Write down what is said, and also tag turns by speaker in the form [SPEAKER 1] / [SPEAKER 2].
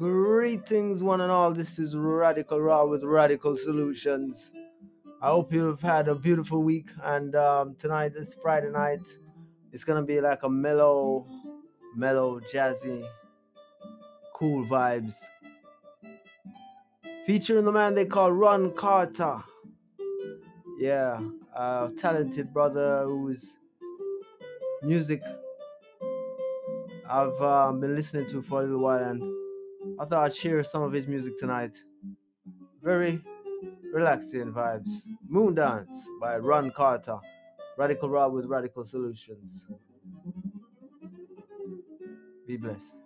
[SPEAKER 1] Greetings, one and all. This is Radical Raw with Radical Solutions. I hope you've had a beautiful week. And um, tonight is Friday night. It's gonna be like a mellow, mellow, jazzy, cool vibes. Featuring the man they call Ron Carter. Yeah, a talented brother whose music I've um, been listening to for a little while, and I thought I'd share some of his music tonight. Very relaxing vibes. Moon Dance by Ron Carter. Radical Rob with Radical Solutions. Be blessed.